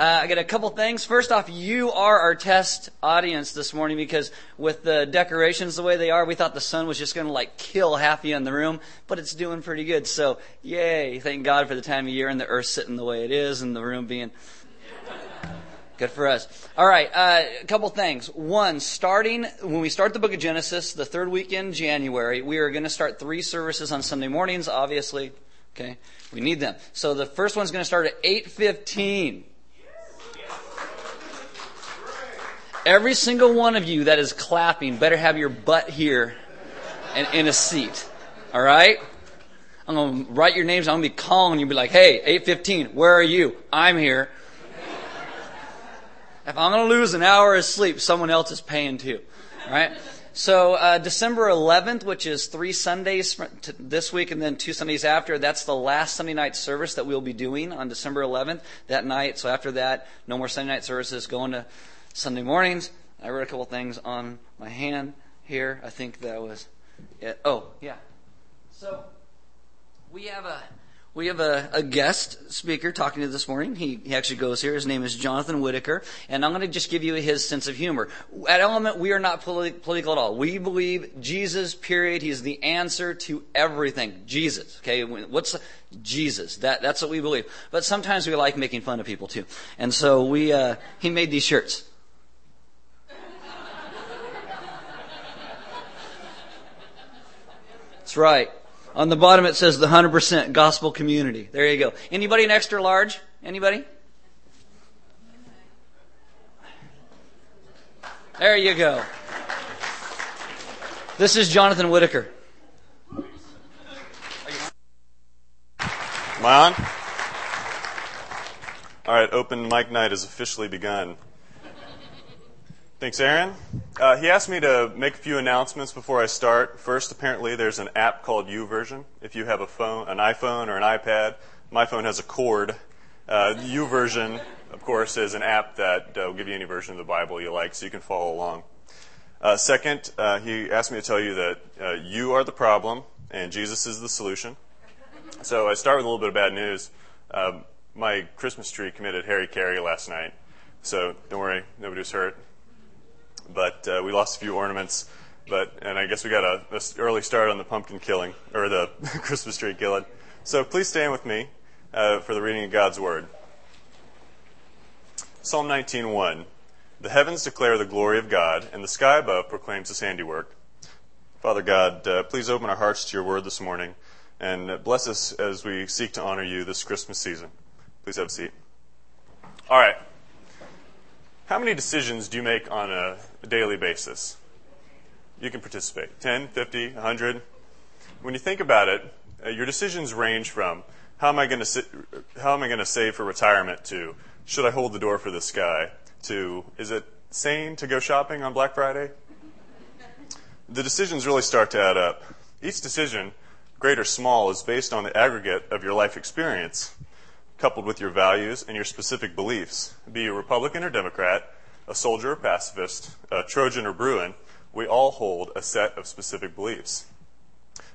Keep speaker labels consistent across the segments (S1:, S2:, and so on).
S1: Uh, I got a couple things. First off, you are our test audience this morning because with the decorations the way they are, we thought the sun was just going to like kill half of you in the room, but it's doing pretty good. So, yay! Thank God for the time of year and the earth sitting the way it is and the room being Good for us. All right, uh, a couple things. One, starting when we start the book of Genesis, the third week in January, we are going to start three services on Sunday mornings. Obviously, okay, we need them. So the first one's going to start at eight fifteen. Every single one of you that is clapping better have your butt here and in a seat. All right? I'm going to write your names. I'm going to be calling you. Be like, hey, 815, where are you? I'm here. If I'm going to lose an hour of sleep, someone else is paying too. All right? So uh, December 11th, which is three Sundays this week and then two Sundays after, that's the last Sunday night service that we'll be doing on December 11th that night. So after that, no more Sunday night services. Going to Sunday mornings. I wrote a couple things on my hand here. I think that was it. Oh, yeah. So we have a we have a, a, guest speaker talking to this morning. He, he actually goes here. His name is Jonathan Whitaker, and I'm going to just give you his sense of humor. At Element, we are not politi- political at all. We believe Jesus. Period. He's the answer to everything. Jesus. Okay. What's Jesus? That that's what we believe. But sometimes we like making fun of people too, and so we uh, he made these shirts. That's right. On the bottom it says the 100% gospel community. There you go. Anybody an extra large? Anybody? There you go. This is Jonathan Whitaker.
S2: Am I on? All right, open mic night has officially begun. Thanks, Aaron. Uh, he asked me to make a few announcements before I start. First, apparently, there's an app called YouVersion. If you have a phone, an iPhone or an iPad, my phone has a cord. Uh, YouVersion, of course, is an app that uh, will give you any version of the Bible you like, so you can follow along. Uh, second, uh, he asked me to tell you that uh, you are the problem and Jesus is the solution. So I start with a little bit of bad news. Um, my Christmas tree committed Harry Carey last night, so don't worry, nobody was hurt but uh, we lost a few ornaments. But and I guess we got a, a early start on the pumpkin killing or the Christmas tree killing. So please stand with me uh, for the reading of God's word. Psalm 19:1. The heavens declare the glory of God, and the sky above proclaims His handiwork. Father God, uh, please open our hearts to Your word this morning, and bless us as we seek to honor You this Christmas season. Please have a seat. All right. How many decisions do you make on a daily basis? You can participate 10, 50, 100. When you think about it, uh, your decisions range from how am I going to how am I going to save for retirement to should I hold the door for this guy to is it sane to go shopping on Black Friday? The decisions really start to add up. Each decision, great or small, is based on the aggregate of your life experience coupled with your values and your specific beliefs. Be you Republican or Democrat, a soldier or pacifist, a Trojan or Bruin, we all hold a set of specific beliefs.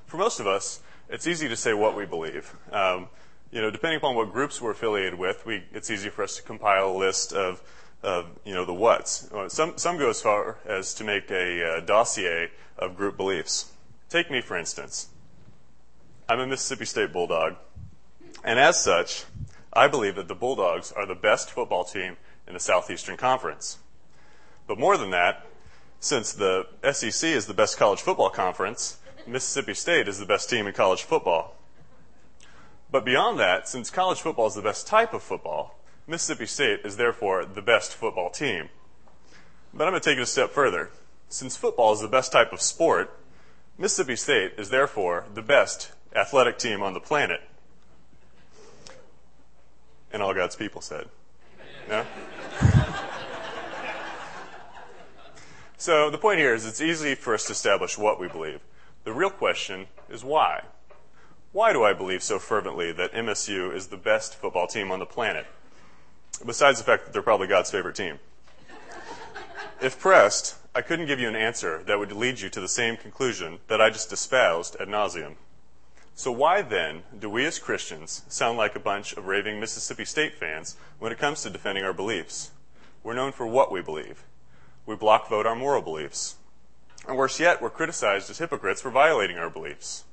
S2: For most of us, it's easy to say what we believe. Um, you know, depending upon what groups we're affiliated with, we, it's easy for us to compile a list of, of you know, the whats. Some, some go as far as to make a, a dossier of group beliefs. Take me, for instance. I'm a Mississippi State Bulldog. And as such, I believe that the Bulldogs are the best football team in the Southeastern Conference. But more than that, since the SEC is the best college football conference, Mississippi State is the best team in college football. But beyond that, since college football is the best type of football, Mississippi State is therefore the best football team. But I'm going to take it a step further. Since football is the best type of sport, Mississippi State is therefore the best athletic team on the planet. And all God's people said. No? so the point here is it's easy for us to establish what we believe. The real question is why? Why do I believe so fervently that MSU is the best football team on the planet? Besides the fact that they're probably God's favorite team. If pressed, I couldn't give you an answer that would lead you to the same conclusion that I just espoused ad nauseum. So, why then do we as Christians sound like a bunch of raving Mississippi State fans when it comes to defending our beliefs? We're known for what we believe. We block vote our moral beliefs. And worse yet, we're criticized as hypocrites for violating our beliefs.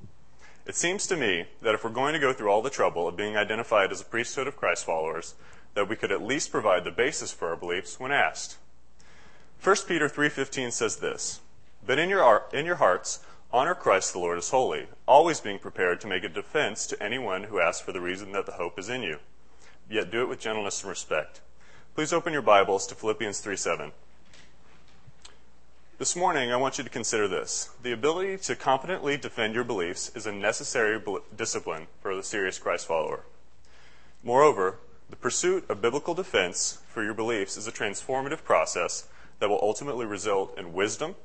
S2: It seems to me that if we're going to go through all the trouble of being identified as a priesthood of Christ followers, that we could at least provide the basis for our beliefs when asked. 1 Peter 3:15 says this: "But in your in your hearts honor Christ the Lord as holy, always being prepared to make a defense to anyone who asks for the reason that the hope is in you. Yet do it with gentleness and respect." Please open your Bibles to Philippians 3:7. This morning, I want you to consider this. The ability to competently defend your beliefs is a necessary discipline for the serious Christ follower. Moreover, the pursuit of biblical defense for your beliefs is a transformative process that will ultimately result in wisdom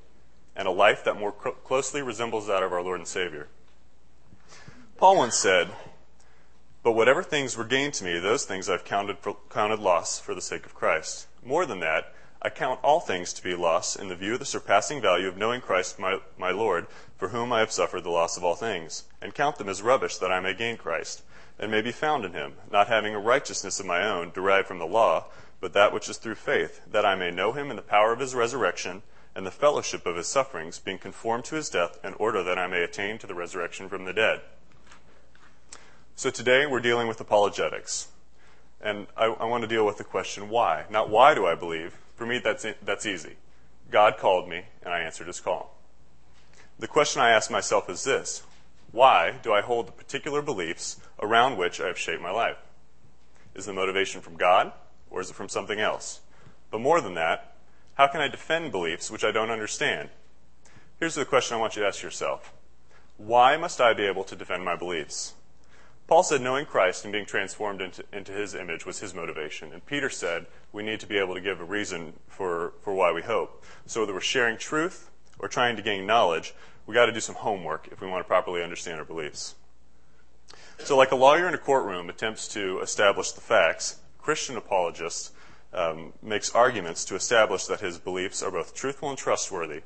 S2: and a life that more closely resembles that of our Lord and Savior. Paul once said, But whatever things were gained to me, those things I've counted, counted loss for the sake of Christ. More than that, I count all things to be loss in the view of the surpassing value of knowing Christ my, my Lord, for whom I have suffered the loss of all things, and count them as rubbish that I may gain Christ, and may be found in him, not having a righteousness of my own derived from the law, but that which is through faith, that I may know him in the power of his resurrection, and the fellowship of his sufferings, being conformed to his death, in order that I may attain to the resurrection from the dead. So today we're dealing with apologetics. And I, I want to deal with the question why? Not why do I believe, for me, that's, that's easy. God called me, and I answered his call. The question I ask myself is this Why do I hold the particular beliefs around which I have shaped my life? Is the motivation from God, or is it from something else? But more than that, how can I defend beliefs which I don't understand? Here's the question I want you to ask yourself Why must I be able to defend my beliefs? Paul said knowing Christ and being transformed into, into his image was his motivation. And Peter said we need to be able to give a reason for, for why we hope. So whether we're sharing truth or trying to gain knowledge, we got to do some homework if we want to properly understand our beliefs. So, like a lawyer in a courtroom attempts to establish the facts, Christian apologist um, makes arguments to establish that his beliefs are both truthful and trustworthy.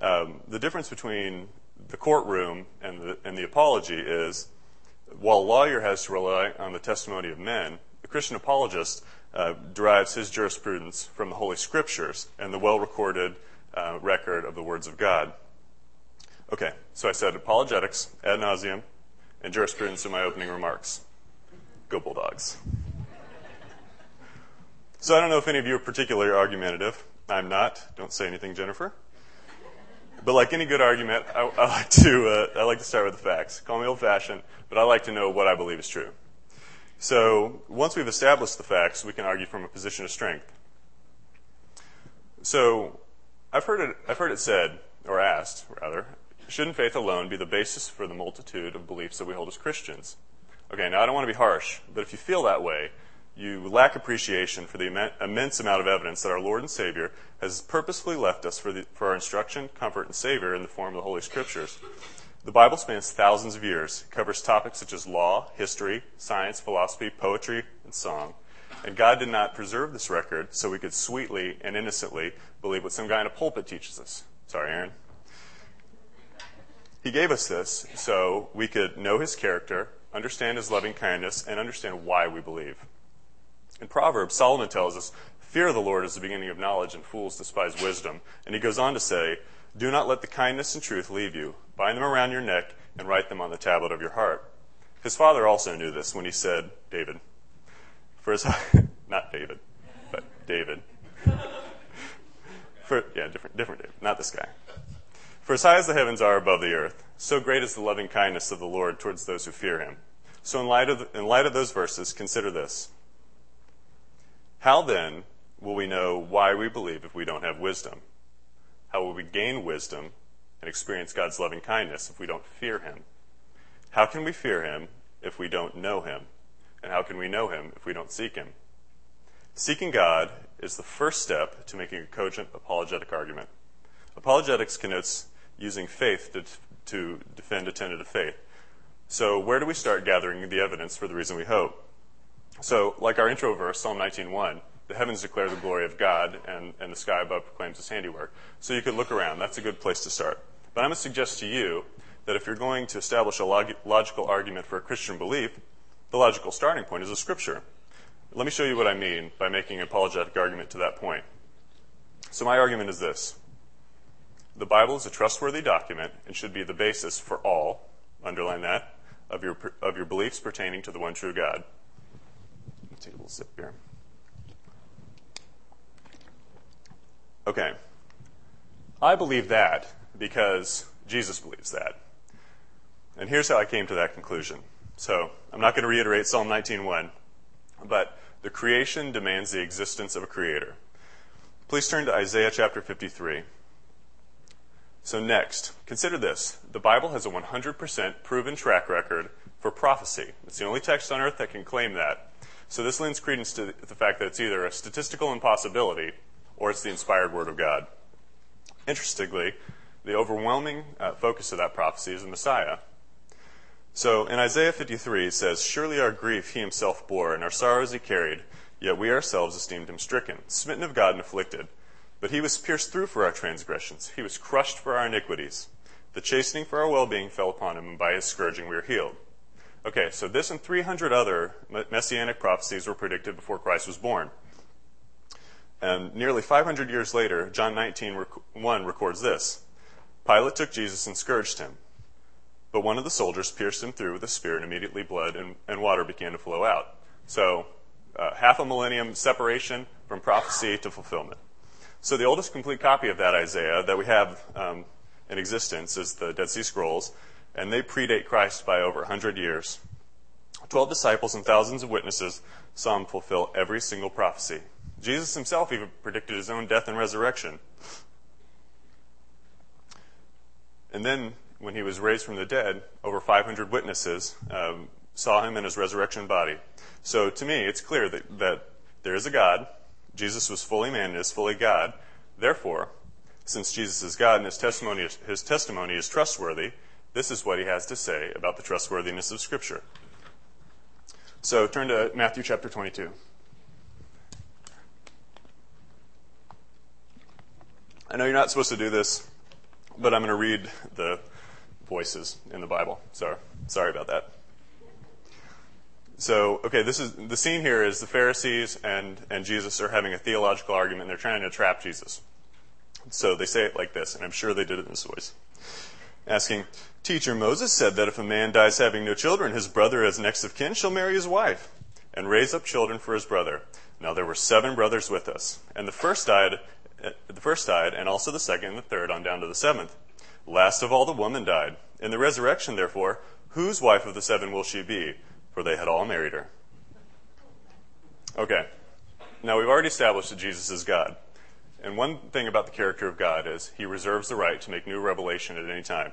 S2: Um, the difference between the courtroom and the, and the apology is while a lawyer has to rely on the testimony of men, the Christian apologist uh, derives his jurisprudence from the Holy Scriptures and the well recorded uh, record of the words of God. Okay, so I said apologetics ad nauseum and jurisprudence in my opening remarks. Go Bulldogs. So I don't know if any of you are particularly argumentative. I'm not. Don't say anything, Jennifer. But like any good argument, I, I like to uh, I like to start with the facts. Call me old-fashioned, but I like to know what I believe is true. So once we've established the facts, we can argue from a position of strength. So I've heard it I've heard it said or asked rather, shouldn't faith alone be the basis for the multitude of beliefs that we hold as Christians? Okay, now I don't want to be harsh, but if you feel that way, you lack appreciation for the immense amount of evidence that our Lord and Savior has purposefully left us for, the, for our instruction, comfort, and Savior in the form of the Holy Scriptures. The Bible spans thousands of years, covers topics such as law, history, science, philosophy, poetry, and song. And God did not preserve this record so we could sweetly and innocently believe what some guy in a pulpit teaches us. Sorry, Aaron. He gave us this so we could know his character, understand his loving kindness, and understand why we believe. In Proverbs, Solomon tells us, Fear of the Lord is the beginning of knowledge, and fools despise wisdom. And he goes on to say, Do not let the kindness and truth leave you. Bind them around your neck and write them on the tablet of your heart. His father also knew this when he said, David. For his, not David, but David. For, yeah, different, different David, not this guy. For as high as the heavens are above the earth, so great is the loving kindness of the Lord towards those who fear him. So in light of, in light of those verses, consider this. How then will we know why we believe if we don't have wisdom? How will we gain wisdom and experience God's loving kindness if we don't fear Him? How can we fear Him if we don't know Him? And how can we know Him if we don't seek Him? Seeking God is the first step to making a cogent apologetic argument. Apologetics connotes using faith to, to defend a tenet of faith. So, where do we start gathering the evidence for the reason we hope? So, like our intro verse, Psalm 19:1, the heavens declare the glory of God, and, and the sky above proclaims his handiwork. So you could look around. That's a good place to start. But I'm going to suggest to you that if you're going to establish a log- logical argument for a Christian belief, the logical starting point is a scripture. Let me show you what I mean by making an apologetic argument to that point. So, my argument is this the Bible is a trustworthy document and should be the basis for all, underline that, of your, of your beliefs pertaining to the one true God. Take a little sip here. Okay. I believe that because Jesus believes that. And here's how I came to that conclusion. So, I'm not going to reiterate Psalm 19:1, but the creation demands the existence of a creator. Please turn to Isaiah chapter 53. So, next, consider this. The Bible has a 100% proven track record for prophecy. It's the only text on earth that can claim that. So, this lends credence to the fact that it's either a statistical impossibility or it's the inspired Word of God. Interestingly, the overwhelming uh, focus of that prophecy is the Messiah. So in Isaiah 53, it says, Surely our grief he himself bore, and our sorrows he carried, yet we ourselves esteemed him stricken, smitten of God, and afflicted. But he was pierced through for our transgressions, he was crushed for our iniquities. The chastening for our well being fell upon him, and by his scourging we are healed. Okay, so this and 300 other messianic prophecies were predicted before Christ was born. And nearly 500 years later, John 19, 1 records this Pilate took Jesus and scourged him. But one of the soldiers pierced him through with a spear, and immediately blood and, and water began to flow out. So, uh, half a millennium separation from prophecy to fulfillment. So, the oldest complete copy of that Isaiah that we have um, in existence is the Dead Sea Scrolls, and they predate Christ by over 100 years. Twelve disciples and thousands of witnesses saw him fulfill every single prophecy. Jesus himself even predicted his own death and resurrection. And then, when he was raised from the dead, over 500 witnesses um, saw him in his resurrection body. So, to me, it's clear that, that there is a God. Jesus was fully man and is fully God. Therefore, since Jesus is God and his testimony, is, his testimony is trustworthy, this is what he has to say about the trustworthiness of Scripture. So, turn to Matthew chapter 22. I know you're not supposed to do this, but I'm going to read the voices in the Bible. So sorry about that. So, okay, this is the scene here is the Pharisees and, and Jesus are having a theological argument. And they're trying to trap Jesus. So they say it like this, and I'm sure they did it in this voice. Asking, Teacher, Moses said that if a man dies having no children, his brother as next of kin shall marry his wife and raise up children for his brother. Now there were seven brothers with us, and the first died uh, the first died, and also the second and the third, on down to the seventh. Last of all, the woman died. In the resurrection, therefore, whose wife of the seven will she be? For they had all married her. Okay. Now, we've already established that Jesus is God. And one thing about the character of God is he reserves the right to make new revelation at any time.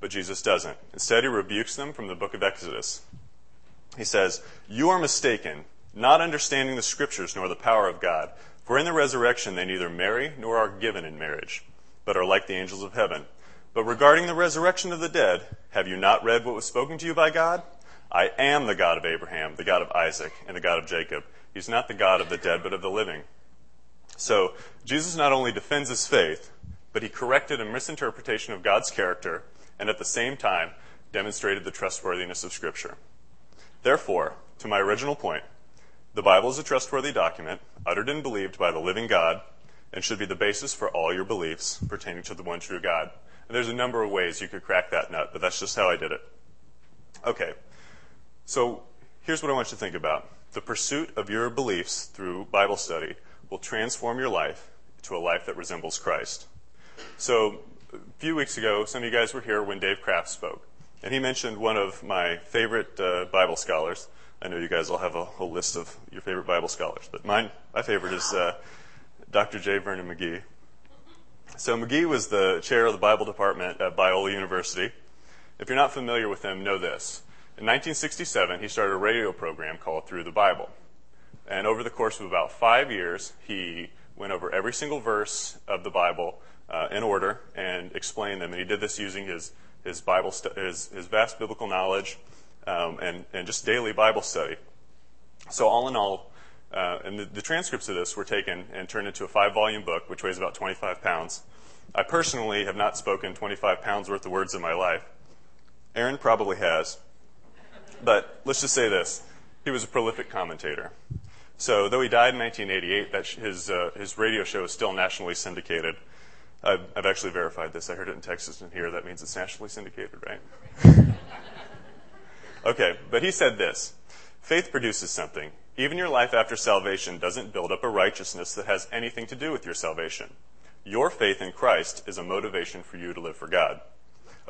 S2: But Jesus doesn't. Instead, he rebukes them from the book of Exodus. He says, You are mistaken, not understanding the scriptures nor the power of God. For in the resurrection they neither marry nor are given in marriage, but are like the angels of heaven. But regarding the resurrection of the dead, have you not read what was spoken to you by God? I am the God of Abraham, the God of Isaac, and the God of Jacob. He's not the God of the dead, but of the living. So, Jesus not only defends his faith, but he corrected a misinterpretation of God's character, and at the same time demonstrated the trustworthiness of Scripture. Therefore, to my original point, the Bible is a trustworthy document, uttered and believed by the living God, and should be the basis for all your beliefs pertaining to the one true God. And there's a number of ways you could crack that nut, but that's just how I did it. Okay, so here's what I want you to think about. The pursuit of your beliefs through Bible study will transform your life to a life that resembles Christ. So, a few weeks ago, some of you guys were here when Dave Kraft spoke, and he mentioned one of my favorite uh, Bible scholars, I know you guys all have a whole list of your favorite Bible scholars, but mine, my favorite is uh, Dr. J. Vernon McGee. So McGee was the chair of the Bible department at Biola University. If you're not familiar with him, know this. In 1967, he started a radio program called Through the Bible. And over the course of about five years, he went over every single verse of the Bible uh, in order and explained them. And he did this using his, his, Bible stu- his, his vast biblical knowledge um, and, and just daily Bible study. So, all in all, uh, and the, the, transcripts of this were taken and turned into a five volume book, which weighs about 25 pounds. I personally have not spoken 25 pounds worth of words in my life, Aaron probably has. But let's just say this he was a prolific commentator. So, though he died in 1988, that his, uh, his radio show is still nationally syndicated. I've, I've actually verified this. I heard it in Texas and here. That means it's nationally syndicated, right? okay, but he said this Faith produces something. Even your life after salvation doesn't build up a righteousness that has anything to do with your salvation. Your faith in Christ is a motivation for you to live for God.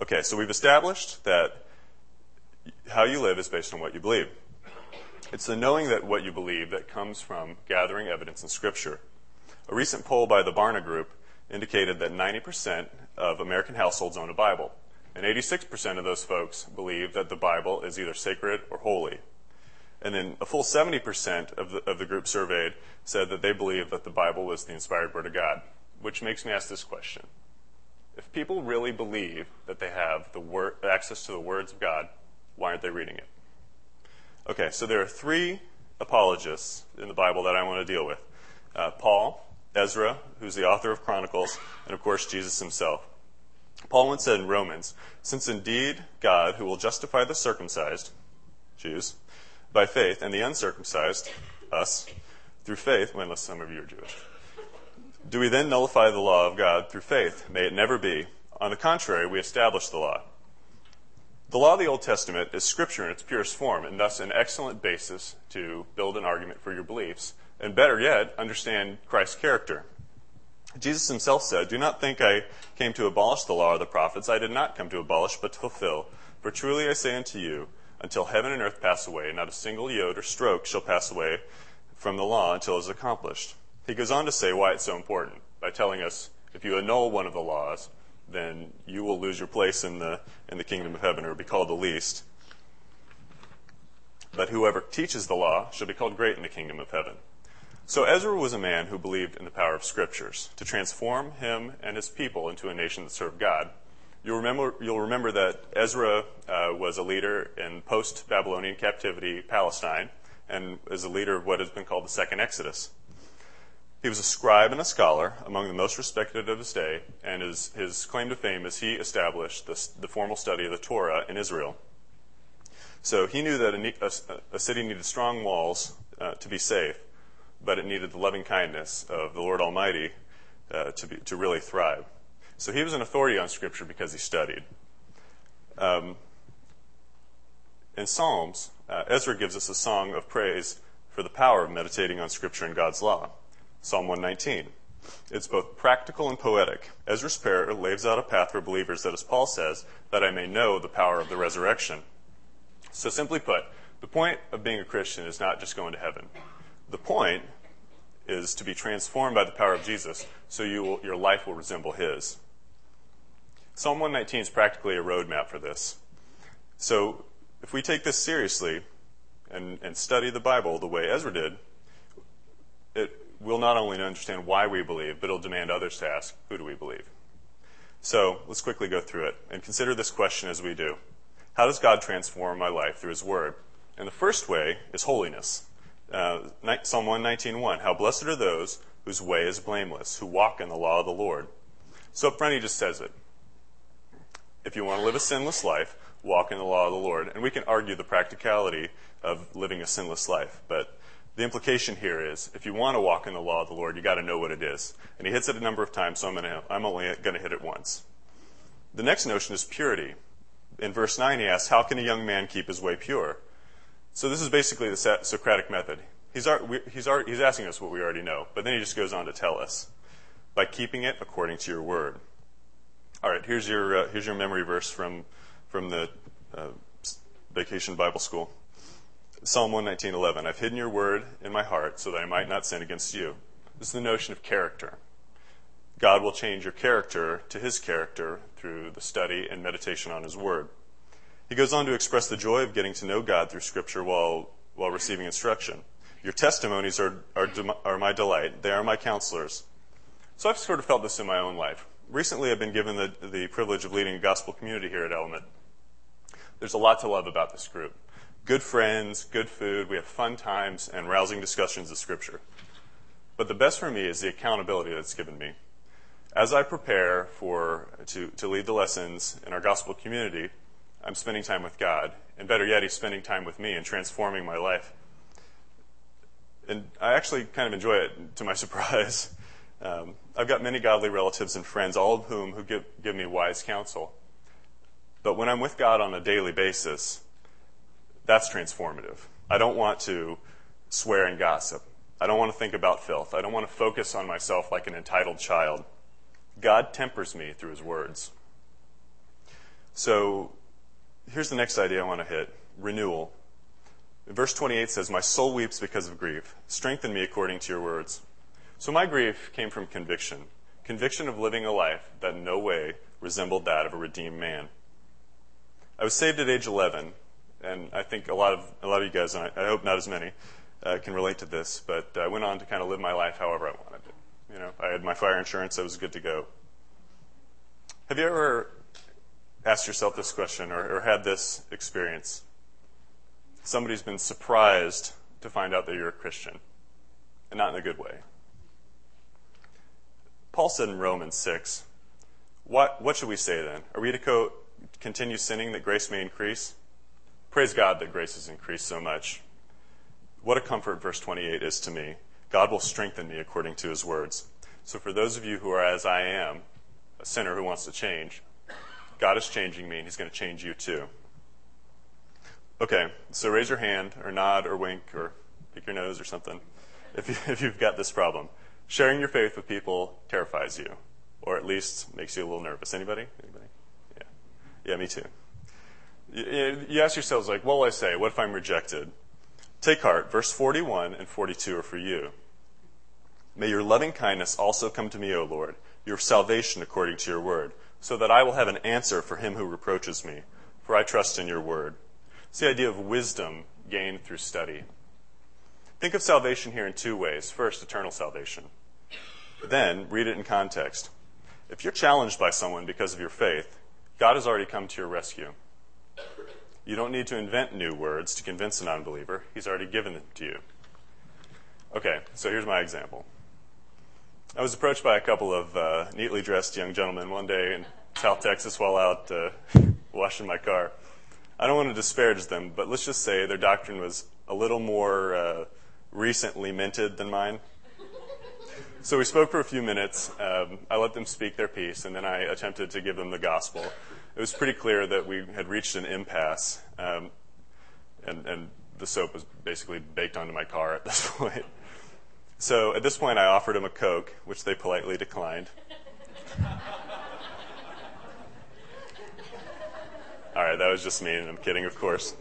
S2: Okay, so we've established that how you live is based on what you believe. It's the knowing that what you believe that comes from gathering evidence in Scripture. A recent poll by the Barna Group indicated that 90% of American households own a Bible, and 86% of those folks believe that the Bible is either sacred or holy. And then a full 70% of the, of the group surveyed said that they believe that the Bible was the inspired Word of God, which makes me ask this question. If people really believe that they have the word, access to the words of God, why aren't they reading it? Okay, so there are three apologists in the Bible that I want to deal with uh, Paul, Ezra, who's the author of Chronicles, and of course, Jesus himself. Paul once said in Romans, Since indeed God, who will justify the circumcised, Jews, by faith, and the uncircumcised, us, through faith, well, unless some of you are Jewish, do we then nullify the law of God through faith? May it never be. On the contrary, we establish the law. The law of the Old Testament is scripture in its purest form, and thus an excellent basis to build an argument for your beliefs, and better yet, understand Christ's character. Jesus himself said, Do not think I came to abolish the law or the prophets. I did not come to abolish, but to fulfill. For truly I say unto you, until heaven and earth pass away, not a single yod or stroke shall pass away from the law until it is accomplished. He goes on to say why it's so important by telling us if you annul one of the laws, then you will lose your place in the, in the kingdom of heaven or be called the least. But whoever teaches the law shall be called great in the kingdom of heaven. So Ezra was a man who believed in the power of scriptures to transform him and his people into a nation that served God. You'll remember, you'll remember that Ezra uh, was a leader in post Babylonian captivity Palestine and is a leader of what has been called the Second Exodus. He was a scribe and a scholar, among the most respected of his day, and his, his claim to fame is he established the, the formal study of the Torah in Israel. So he knew that a, a, a city needed strong walls uh, to be safe, but it needed the loving kindness of the Lord Almighty uh, to, be, to really thrive. So he was an authority on Scripture because he studied. Um, in Psalms, uh, Ezra gives us a song of praise for the power of meditating on Scripture and God's law. Psalm 119. It's both practical and poetic. Ezra's prayer lays out a path for believers that, as Paul says, that I may know the power of the resurrection. So, simply put, the point of being a Christian is not just going to heaven. The point is to be transformed by the power of Jesus so you will, your life will resemble his. Psalm 119 is practically a roadmap for this. So, if we take this seriously and, and study the Bible the way Ezra did, it we'll not only understand why we believe, but it'll demand others to ask, who do we believe? So let's quickly go through it and consider this question as we do. How does God transform my life through His Word? And the first way is holiness. Uh, Psalm 119.1, How blessed are those whose way is blameless, who walk in the law of the Lord. So up front he just says it. If you want to live a sinless life, walk in the law of the Lord. And we can argue the practicality of living a sinless life, but the implication here is if you want to walk in the law of the Lord, you got to know what it is. And he hits it a number of times, so I'm, gonna, I'm only going to hit it once. The next notion is purity. In verse 9, he asks, How can a young man keep his way pure? So this is basically the Socratic method. He's, he's, he's asking us what we already know, but then he just goes on to tell us by keeping it according to your word. All right, here's your, uh, here's your memory verse from, from the uh, Vacation Bible School. Psalm 119:11, I've hidden your word in my heart so that I might not sin against you. This is the notion of character. God will change your character to his character through the study and meditation on his word. He goes on to express the joy of getting to know God through scripture while, while receiving instruction. Your testimonies are, are, are my delight. They are my counselors. So I've sort of felt this in my own life. Recently, I've been given the, the privilege of leading a gospel community here at Element. There's a lot to love about this group good friends, good food, we have fun times, and rousing discussions of Scripture. But the best for me is the accountability that's given me. As I prepare for to, to lead the lessons in our gospel community, I'm spending time with God. And better yet, He's spending time with me and transforming my life. And I actually kind of enjoy it, to my surprise. Um, I've got many godly relatives and friends, all of whom who give, give me wise counsel. But when I'm with God on a daily basis, that's transformative. I don't want to swear and gossip. I don't want to think about filth. I don't want to focus on myself like an entitled child. God tempers me through his words. So here's the next idea I want to hit renewal. Verse 28 says, My soul weeps because of grief. Strengthen me according to your words. So my grief came from conviction conviction of living a life that in no way resembled that of a redeemed man. I was saved at age 11, and I think a lot of, a lot of you guys, and I, I hope not as many, uh, can relate to this, but I went on to kind of live my life however I wanted it. You know, I had my fire insurance, I was good to go. Have you ever asked yourself this question or, or had this experience? Somebody's been surprised to find out that you're a Christian, and not in a good way. Paul said in Romans 6, what, what should we say then? Are we to co- continue sinning that grace may increase? Praise God that grace has increased so much. What a comfort verse 28 is to me. God will strengthen me according to his words. So for those of you who are as I am, a sinner who wants to change, God is changing me and he's going to change you too. Okay, so raise your hand or nod or wink or pick your nose or something if, you, if you've got this problem. Sharing your faith with people terrifies you, or at least makes you a little nervous. Anybody? Anybody? Yeah. Yeah, me too. You, ask yourselves, like, what will I say? What if I'm rejected? Take heart. Verse 41 and 42 are for you. May your loving kindness also come to me, O Lord, your salvation according to your word, so that I will have an answer for him who reproaches me, for I trust in your word. It's the idea of wisdom gained through study. Think of salvation here in two ways. First, eternal salvation. Then, read it in context. If you're challenged by someone because of your faith, God has already come to your rescue. You don't need to invent new words to convince an unbeliever. He's already given them to you. Okay, so here's my example. I was approached by a couple of uh, neatly dressed young gentlemen one day in South Texas while out uh, washing my car. I don't want to disparage them, but let's just say their doctrine was a little more uh, recently minted than mine. So we spoke for a few minutes. Um, I let them speak their piece, and then I attempted to give them the gospel. It was pretty clear that we had reached an impasse, um, and, and the soap was basically baked onto my car at this point. So at this point, I offered him a Coke, which they politely declined. All right, that was just me, and I'm kidding, of course.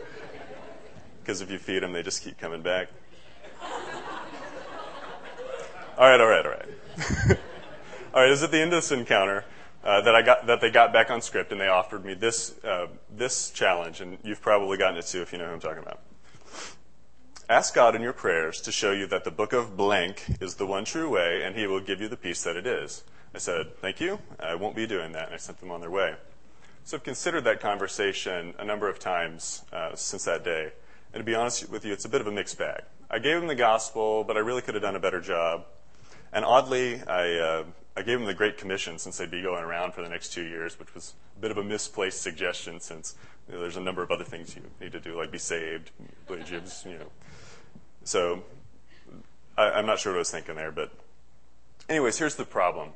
S2: Because if you feed them, they just keep coming back. All right, all right, all right. all right, it was at the end of this encounter uh, that I got that they got back on script and they offered me this uh, this challenge, and you've probably gotten it too if you know who I'm talking about. Ask God in your prayers to show you that the book of blank is the one true way, and He will give you the peace that it is. I said, Thank you. I won't be doing that. And I sent them on their way. So I've considered that conversation a number of times uh, since that day. And to be honest with you, it's a bit of a mixed bag. I gave them the gospel, but I really could have done a better job. And oddly, I, uh, I gave them the Great Commission since they'd be going around for the next two years, which was a bit of a misplaced suggestion since you know, there's a number of other things you need to do, like be saved, play jibs, you know. So I, I'm not sure what I was thinking there, but anyways, here's the problem.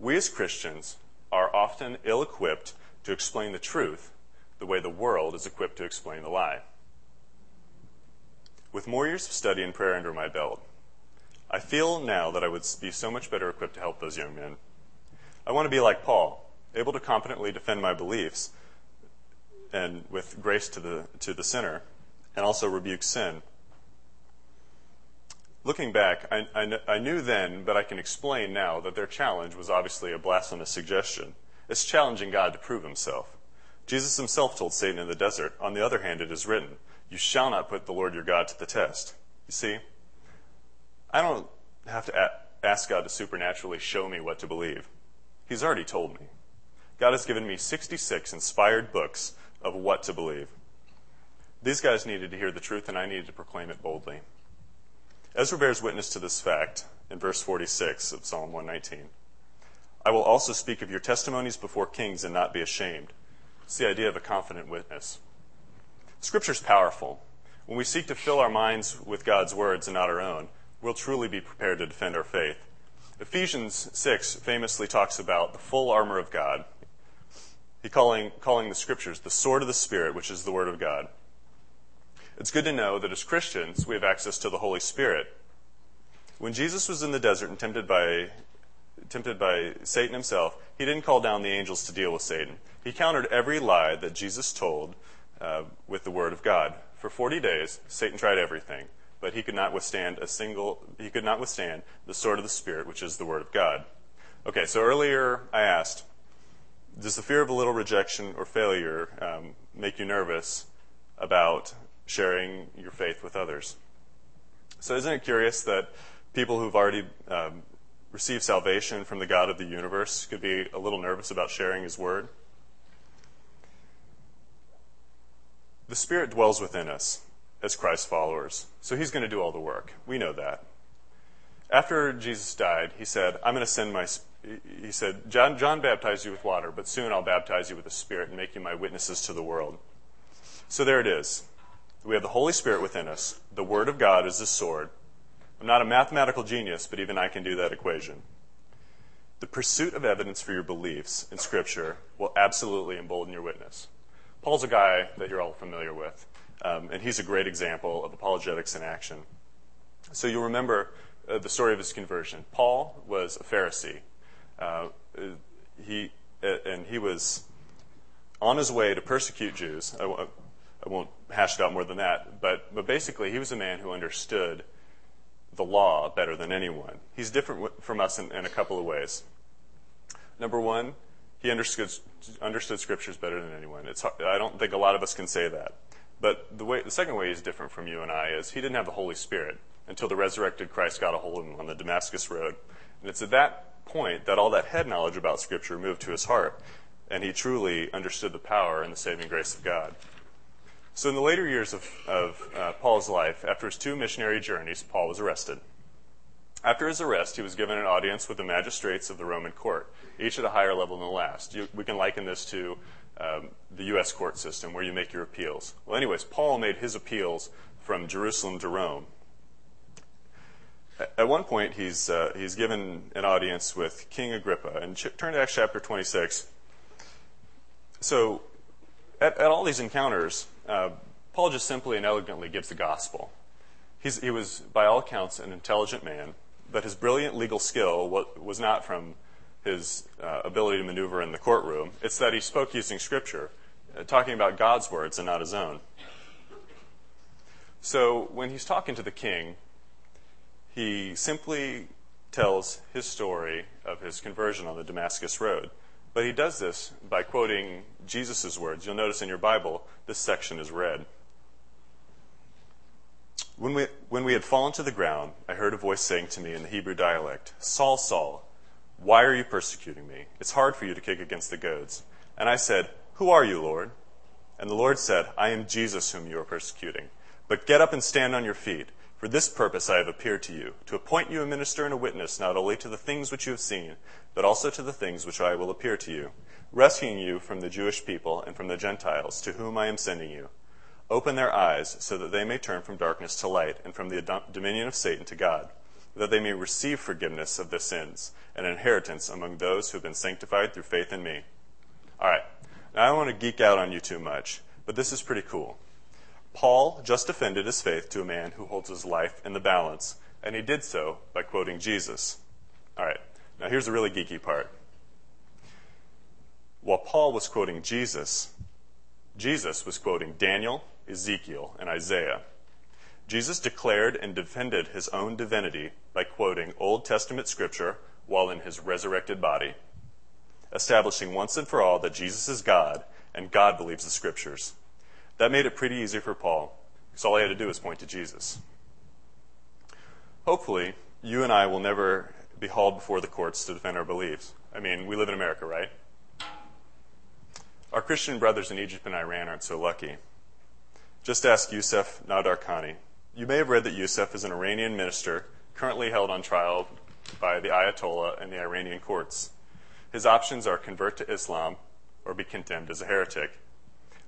S2: We as Christians are often ill equipped to explain the truth the way the world is equipped to explain the lie. With more years of study and prayer under my belt, I feel now that I would be so much better equipped to help those young men. I want to be like Paul, able to competently defend my beliefs and with grace to the, to the sinner, and also rebuke sin. Looking back, I, I, I knew then, but I can explain now, that their challenge was obviously a blasphemous suggestion. It's challenging God to prove himself. Jesus himself told Satan in the desert, On the other hand, it is written, You shall not put the Lord your God to the test. You see, I don't have to ask God to supernaturally show me what to believe. He's already told me. God has given me 66 inspired books of what to believe. These guys needed to hear the truth, and I needed to proclaim it boldly. Ezra bears witness to this fact in verse 46 of Psalm 119. I will also speak of your testimonies before kings and not be ashamed. It's the idea of a confident witness. Scripture's powerful. When we seek to fill our minds with God's words and not our own, we'll truly be prepared to defend our faith. Ephesians 6 famously talks about the full armor of God. He calling, calling the scriptures the sword of the Spirit, which is the word of God. It's good to know that as Christians, we have access to the Holy Spirit. When Jesus was in the desert and tempted by, tempted by Satan himself, he didn't call down the angels to deal with Satan. He countered every lie that Jesus told uh, with the word of God. For 40 days, Satan tried everything, but he could not withstand a single, he could not withstand the sword of the Spirit, which is the word of God. Okay, so earlier I asked, does the fear of a little rejection or failure um, make you nervous about sharing your faith with others? So isn't it curious that people who've already um, received salvation from the God of the universe could be a little nervous about sharing his word? The Spirit dwells within us as Christ followers, so He's going to do all the work. We know that. After Jesus died, He said, I'm going to send my. He said, John, John baptized you with water, but soon I'll baptize you with the Spirit and make you my witnesses to the world. So there it is. We have the Holy Spirit within us. The Word of God is a sword. I'm not a mathematical genius, but even I can do that equation. The pursuit of evidence for your beliefs in Scripture will absolutely embolden your witness. Paul's a guy that you're all familiar with, um, and he's a great example of apologetics in action. So you'll remember uh, the story of his conversion. Paul was a Pharisee. Uh, he uh, and he was on his way to persecute Jews. I, I won't hash it out more than that, but but basically he was a man who understood the law better than anyone. He's different from us in, in a couple of ways. Number one, he understood, understood scriptures better than anyone. It's, I don't think a lot of us can say that. But the, way, the second way he's different from you and I is he didn't have the Holy Spirit until the resurrected Christ got a hold of him on the Damascus Road. And it's at that point that all that head knowledge about Scripture moved to his heart, and he truly understood the power and the saving grace of God. So, in the later years of, of uh, Paul's life, after his two missionary journeys, Paul was arrested. After his arrest, he was given an audience with the magistrates of the Roman court, each at a higher level than the last. You, we can liken this to um, the U.S. court system where you make your appeals. Well, anyways, Paul made his appeals from Jerusalem to Rome. At one point, he's, uh, he's given an audience with King Agrippa. And ch- turn to Acts chapter 26. So, at, at all these encounters, uh, Paul just simply and elegantly gives the gospel. He's, he was, by all accounts, an intelligent man but his brilliant legal skill was not from his uh, ability to maneuver in the courtroom. It's that he spoke using Scripture, uh, talking about God's words and not his own. So when he's talking to the king, he simply tells his story of his conversion on the Damascus Road. But he does this by quoting Jesus' words. You'll notice in your Bible, this section is red. When we, when we had fallen to the ground, I heard a voice saying to me in the Hebrew dialect, Saul, Saul, why are you persecuting me? It's hard for you to kick against the goads. And I said, Who are you, Lord? And the Lord said, I am Jesus whom you are persecuting. But get up and stand on your feet. For this purpose I have appeared to you, to appoint you a minister and a witness not only to the things which you have seen, but also to the things which I will appear to you, rescuing you from the Jewish people and from the Gentiles to whom I am sending you Open their eyes so that they may turn from darkness to light and from the dominion of Satan to God, that they may receive forgiveness of their sins and inheritance among those who have been sanctified through faith in me. All right. Now, I don't want to geek out on you too much, but this is pretty cool. Paul just defended his faith to a man who holds his life in the balance, and he did so by quoting Jesus. All right. Now, here's the really geeky part. While Paul was quoting Jesus, Jesus was quoting Daniel, Ezekiel, and Isaiah. Jesus declared and defended his own divinity by quoting Old Testament scripture while in his resurrected body, establishing once and for all that Jesus is God and God believes the scriptures. That made it pretty easy for Paul, because all he had to do was point to Jesus. Hopefully, you and I will never be hauled before the courts to defend our beliefs. I mean, we live in America, right? Our Christian brothers in Egypt and Iran aren't so lucky. Just ask Youssef Nadarkhani. You may have read that Youssef is an Iranian minister currently held on trial by the Ayatollah and the Iranian courts. His options are convert to Islam, or be condemned as a heretic.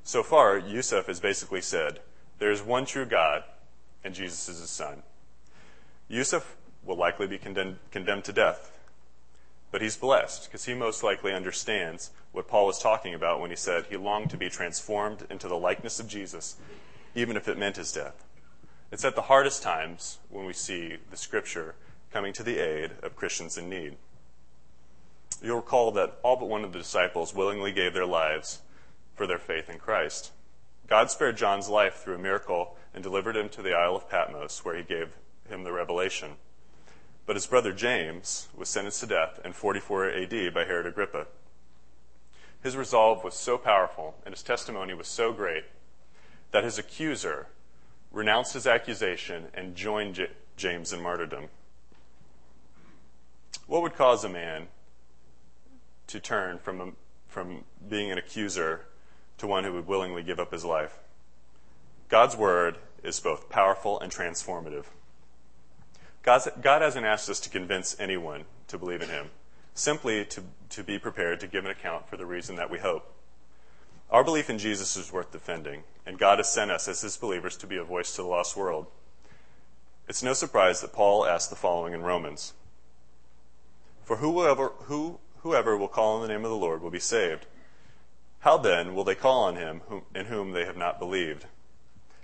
S2: So far, Yusuf has basically said, there is one true God, and Jesus is his son. Yusuf will likely be condemned, condemned to death, but he's blessed because he most likely understands what Paul was talking about when he said he longed to be transformed into the likeness of Jesus, even if it meant his death. It's at the hardest times when we see the scripture coming to the aid of Christians in need. You'll recall that all but one of the disciples willingly gave their lives for their faith in Christ. God spared John's life through a miracle and delivered him to the Isle of Patmos, where he gave him the revelation. But his brother James was sentenced to death in 44 AD by Herod Agrippa. His resolve was so powerful and his testimony was so great that his accuser renounced his accusation and joined J- James in martyrdom. What would cause a man to turn from, a, from being an accuser to one who would willingly give up his life? God's word is both powerful and transformative. God's, God hasn't asked us to convince anyone to believe in him, simply to, to be prepared to give an account for the reason that we hope. Our belief in Jesus is worth defending, and God has sent us as his believers to be a voice to the lost world. It's no surprise that Paul asked the following in Romans For whoever, who, whoever will call on the name of the Lord will be saved. How then will they call on him in whom they have not believed?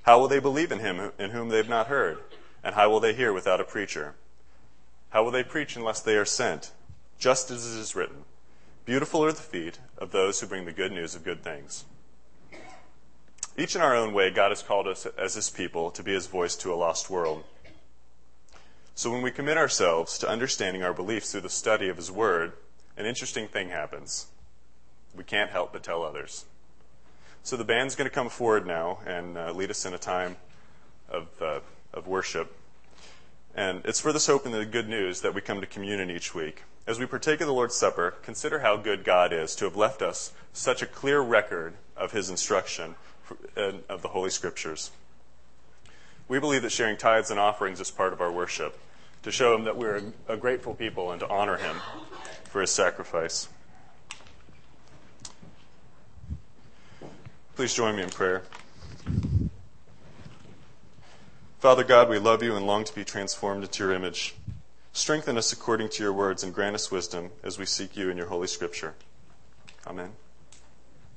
S2: How will they believe in him in whom they have not heard? And how will they hear without a preacher? How will they preach unless they are sent? Just as it is written Beautiful are the feet of those who bring the good news of good things. Each in our own way, God has called us as his people to be his voice to a lost world. So when we commit ourselves to understanding our beliefs through the study of his word, an interesting thing happens. We can't help but tell others. So the band's going to come forward now and uh, lead us in a time of, uh, of worship. And it's for this hope and the good news that we come to communion each week. As we partake of the Lord's Supper, consider how good God is to have left us such a clear record of His instruction of the Holy Scriptures. We believe that sharing tithes and offerings is part of our worship, to show Him that we're a grateful people and to honor Him for His sacrifice. Please join me in prayer. Father God, we love you and long to be transformed into your image. Strengthen us according to your words and grant us wisdom as we seek you in your holy scripture. Amen.